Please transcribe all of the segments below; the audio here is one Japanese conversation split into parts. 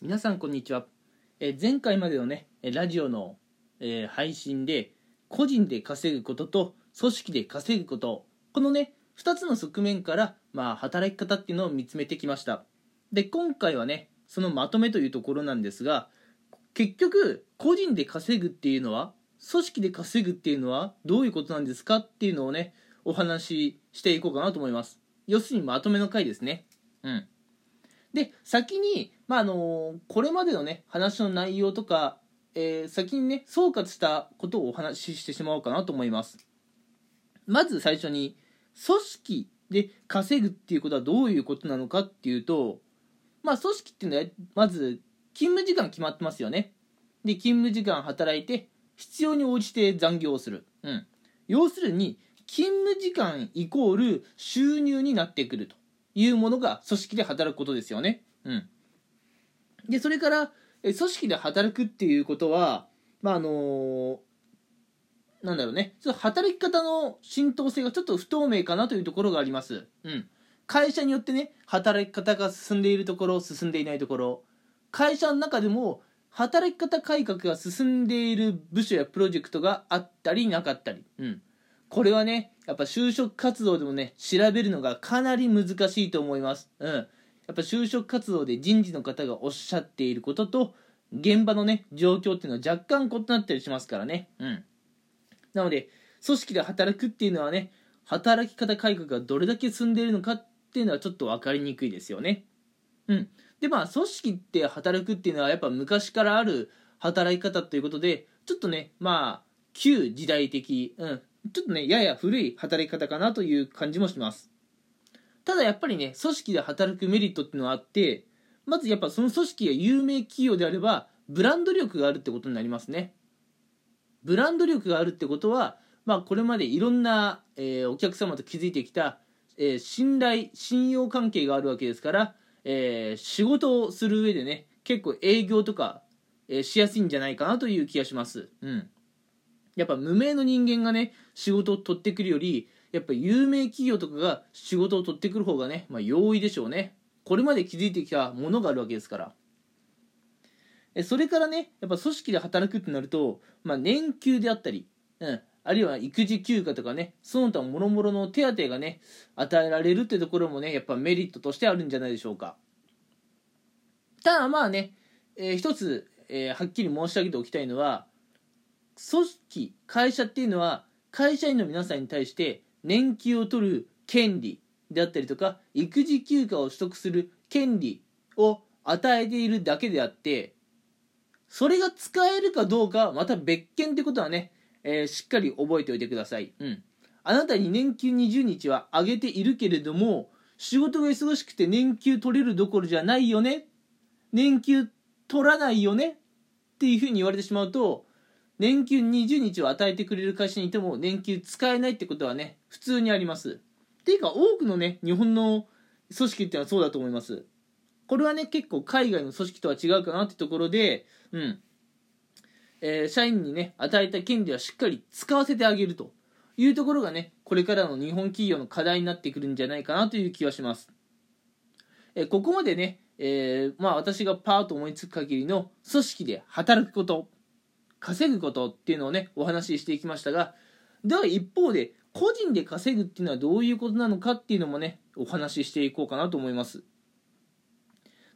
皆さんこんにちは、え前回までのねラジオの、え配信で個人で稼ぐことと組織で稼ぐことこのね2つの側面から、まあ、働き方っていうのを見つめてきました。で今回はねそのまとめというところなんですが結局個人で稼ぐっていうのは組織で稼ぐっていうのはどういうことなんですかっていうのをねお話ししていこうかなと思います。要するにまとめの回ですね。うん。で先に、まああのこれまでのね話の内容とか、えー先にね総括したことをお話ししてしまおうかなと思います。まず最初に組織で稼ぐっていうことはどういうことなのかっていうとまあ組織っていうのはまず勤務時間決まってますよね。で勤務時間働いて必要に応じて残業をする、うん、要するに勤務時間イコール収入になってくると。いうものが組織で働くことですよね。うん、でそれからえ組織で働くっていうことはまああのなんだろうね。ちょっと働き方の浸透性がちょっと不透明かなというところがあります。うん、会社によってね働き方が進んでいるところ進んでいないところ。会社の中でも働き方改革が進んでいる部署やプロジェクトがあったりなかったり、うん、これはねやっぱ就職活動でもね調べるのがかなり難しいと思います、うん、やっぱ就職活動で人事の方がおっしゃっていることと現場のね状況っていうのは若干異なったりしますからね、うん、なので組織で働くっていうのはね働き方改革がどれだけ進んでいるのかっていうのはちょっと分かりにくいですよね。うん。でまあ組織って働くっていうのはやっぱ昔からある働き方ということでちょっとねまあ旧時代的、うん、ちょっとねやや古い働き方かなという感じもします。ただやっぱりね組織で働くメリットっていうのはあってまずやっぱその組織が有名企業であればブランド力があるってことになりますね。ブランド力があるってことはまあこれまでいろんな、えーお客様と築いてきた、えー信頼信用関係があるわけですからえー仕事をする上でね結構営業とか、えしやすいんじゃないかなという気がします。うん。やっぱ無名の人間がね仕事を取ってくるよりやっぱ有名企業とかが仕事を取ってくる方がね、まあ、容易でしょうね。これまで築いてきたものがあるわけですから。それからねやっぱ組織で働くってなると、まあ、年給であったり、うん、あるいは育児休暇とかねその他もろもろの手当がね与えられるってところもねやっぱメリットとしてあるんじゃないでしょうか。ただまあね、えー一つ、えーはっきり申し上げておきたいのは組織会社っていうのは会社員の皆さんに対して年給を取る権利であったりとか育児休暇を取得する権利を与えているだけであってそれが使えるかどうかまた別件ってことはね、えーしっかり覚えておいてください、うん、あなたに年給20日は上げているけれども仕事が忙しくて年給取れるどころじゃないよね年給取らないよねっていうふうに言われてしまうと年給20日を与えてくれる会社にいても年給使えないってことはね普通にあります。っていうか多くのね日本の組織っていうのはそうだと思います。これはね結構海外の組織とは違うかなってところでうん。えー社員にね与えた権利はしっかり使わせてあげると。いうところがねこれからの日本企業の課題になってくるんじゃないかなという気はします。えーここまでね、えーまあ、私がパーと思いつく限りの組織で働くこと。稼ぐことっていうのをねお話ししていきましたがでは一方で個人で稼ぐっていうのはどういうことなのかっていうのもねお話ししていこうかなと思います。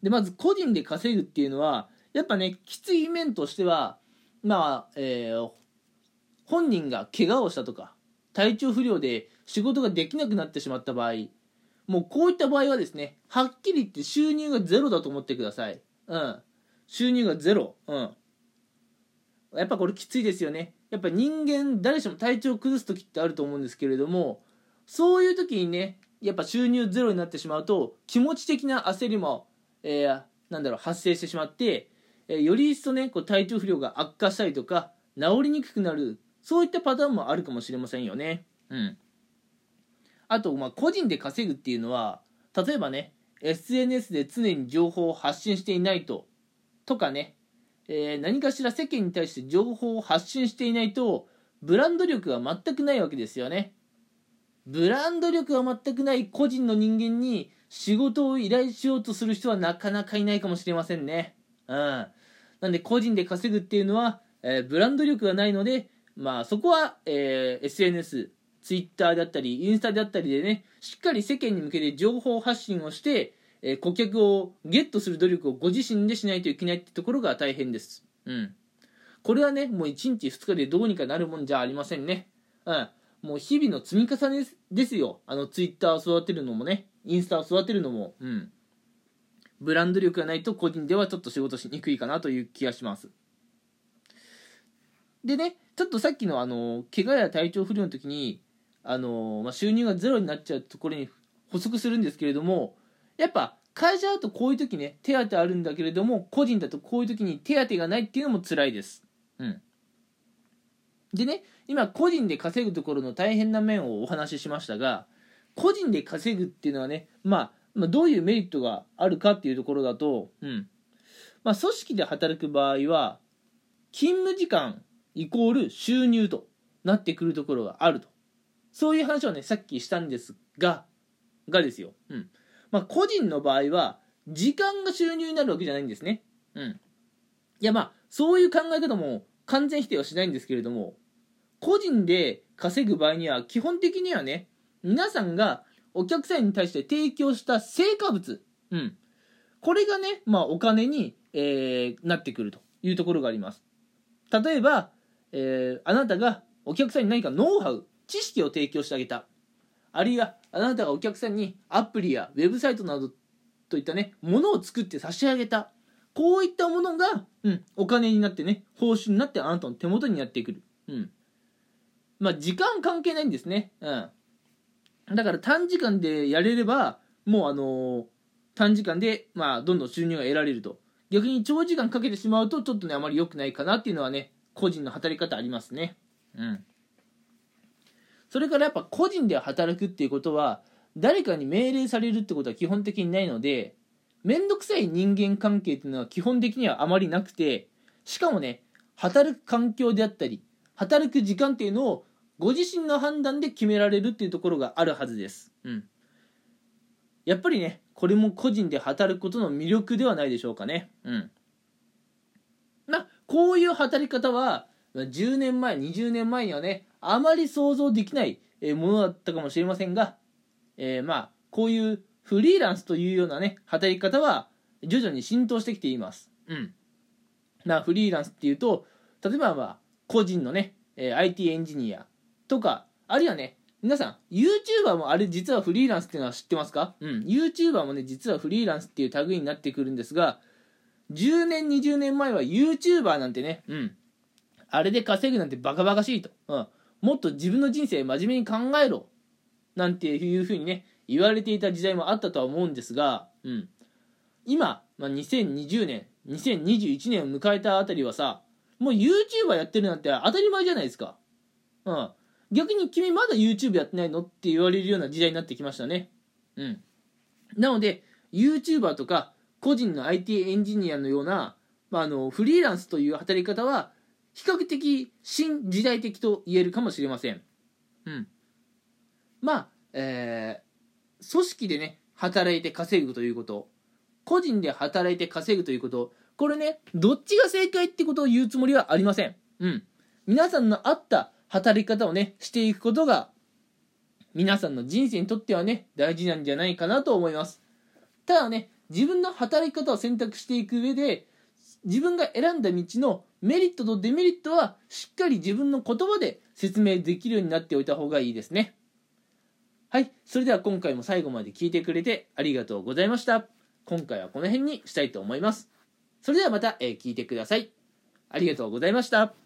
でまず個人で稼ぐっていうのはやっぱねきつい面としてはまあ、えー本人が怪我をしたとか体調不良で仕事ができなくなってしまった場合もうこういった場合はですねはっきり言って収入がゼロだと思ってください。うん。収入がゼロ。うん。やっぱこれきついですよね。やっぱ人間誰しも体調を崩す時ってあると思うんですけれどもそういう時にねやっぱ収入ゼロになってしまうと気持ち的な焦りも、えーなんだろう発生してしまって、えーより一層ねこう体調不良が悪化したりとか治りにくくなるそういったパターンもあるかもしれませんよね。うん。あと、まあ、個人で稼ぐっていうのは例えばね SNS で常に情報を発信していないととかね、えー何かしら世間に対して情報を発信していないとブランド力が全くないわけですよねブランド力が全くない個人の人間に仕事を依頼しようとする人はなかなかいないかもしれませんねうん。なんで個人で稼ぐっていうのは、えーブランド力がないので、まあそこは、えー SNS、Twitter だったり、インスタであったりでね、しっかり世間に向けて情報発信をして、えー顧客をゲットする努力をご自身でしないといけないってところが大変です。うん。これはね、もう1日2日でどうにかなるもんじゃありませんね。うん。もう日々の積み重ねですよ。あの、ツイッターを育てるのもね、インスタを育てるのも、うん。ブランド力がないと個人ではちょっと仕事しにくいかなという気がします。でね、ちょっとさっきのあの、怪我や体調不良の時に、あの、まあ、収入がゼロになっちゃうところに補足するんですけれども、やっぱ会社だとこういう時ね、手当あるんだけれども、個人だとこういう時に手当がないっていうのも辛いです。うん。でね、今個人で稼ぐところの大変な面をお話ししましたが、個人で稼ぐっていうのはね、まあ、まあ、どういうメリットがあるかっていうところだと、うん。まあ、組織で働く場合は、勤務時間イコール収入となってくるところがあると。そういう話をね、さっきしたんですが、がですよ。うん。まあ、個人の場合は、時間が収入になるわけじゃないんですね。うん。いや、まあ、そういう考え方も完全否定はしないんですけれども、個人で稼ぐ場合には、基本的にはね、皆さんがお客さんに対して提供した成果物、うん。これがね、まあ、お金に、えーなってくるというところがあります。例えば、えーあなたがお客さんに何かノウハウ、知識を提供してあげた。あるいは、あなたがお客さんにアプリやウェブサイトなどといったね、ものを作って差し上げた。こういったものが、うん、お金になってね、報酬になってあなたの手元にやってくる。うん。まあ、時間関係ないんですね。うん。だから短時間でやれれば、もうあのー短時間で、まあ、どんどん収入が得られると。逆に長時間かけてしまうと、ちょっとね、あまり良くないかなっていうのはね、個人の働き方ありますね。うん。それからやっぱ個人で働くっていうことは、誰かに命令されるってことは基本的にないので、めんどくさい人間関係っていうのは基本的にはあまりなくて、しかもね、働く環境であったり、働く時間っていうのをご自身の判断で決められるっていうところがあるはずです。うん。やっぱりね、これも個人で働くことの魅力ではないでしょうかね。うん。まあ、こういう働き方は、10年前、20年前にはね、あまり想像できないえーものだったかもしれませんが、えーまあ、こういうフリーランスというようなね、働き方は徐々に浸透してきています。うん。な、フリーランスっていうと、例えばまあ、個人のね、えー IT エンジニアとか、あるいはね、皆さん、YouTuber もあれ実はフリーランスっていうのは知ってますか？うん。YouTuber もね、実はフリーランスっていう類になってくるんですが、10年、20年前は YouTuber なんてね、うん。あれで稼ぐなんてバカバカしいと。うん。もっと自分の人生真面目に考えろ。なんていうふうにね、言われていた時代もあったとは思うんですが、うん。今、まあ、2020年、2021年を迎えたあたりはさ、もう YouTuber やってるなんて当たり前じゃないですか。うん。逆に君まだ YouTube やってないのって言われるような時代になってきましたね。うん。なので、YouTuber とか個人の IT エンジニアのような、まあ、あのフリーランスという働き方は比較的新時代的と言えるかもしれません。うん。まあ、えー組織でね、働いて稼ぐということ、個人で働いて稼ぐということ、これね、どっちが正解ってことを言うつもりはありません。うん。皆さんの合った働き方をね、していくことが、皆さんの人生にとってはね、大事なんじゃないかなと思います。ただね、自分の働き方を選択していく上で、自分が選んだ道のメリットとデメリットは、しっかり自分の言葉で説明できるようになっておいた方がいいですね。はい。それでは今回も最後まで聞いてくれてありがとうございました。今回はこの辺にしたいと思います。それではまた、え聞いてください。ありがとうございました。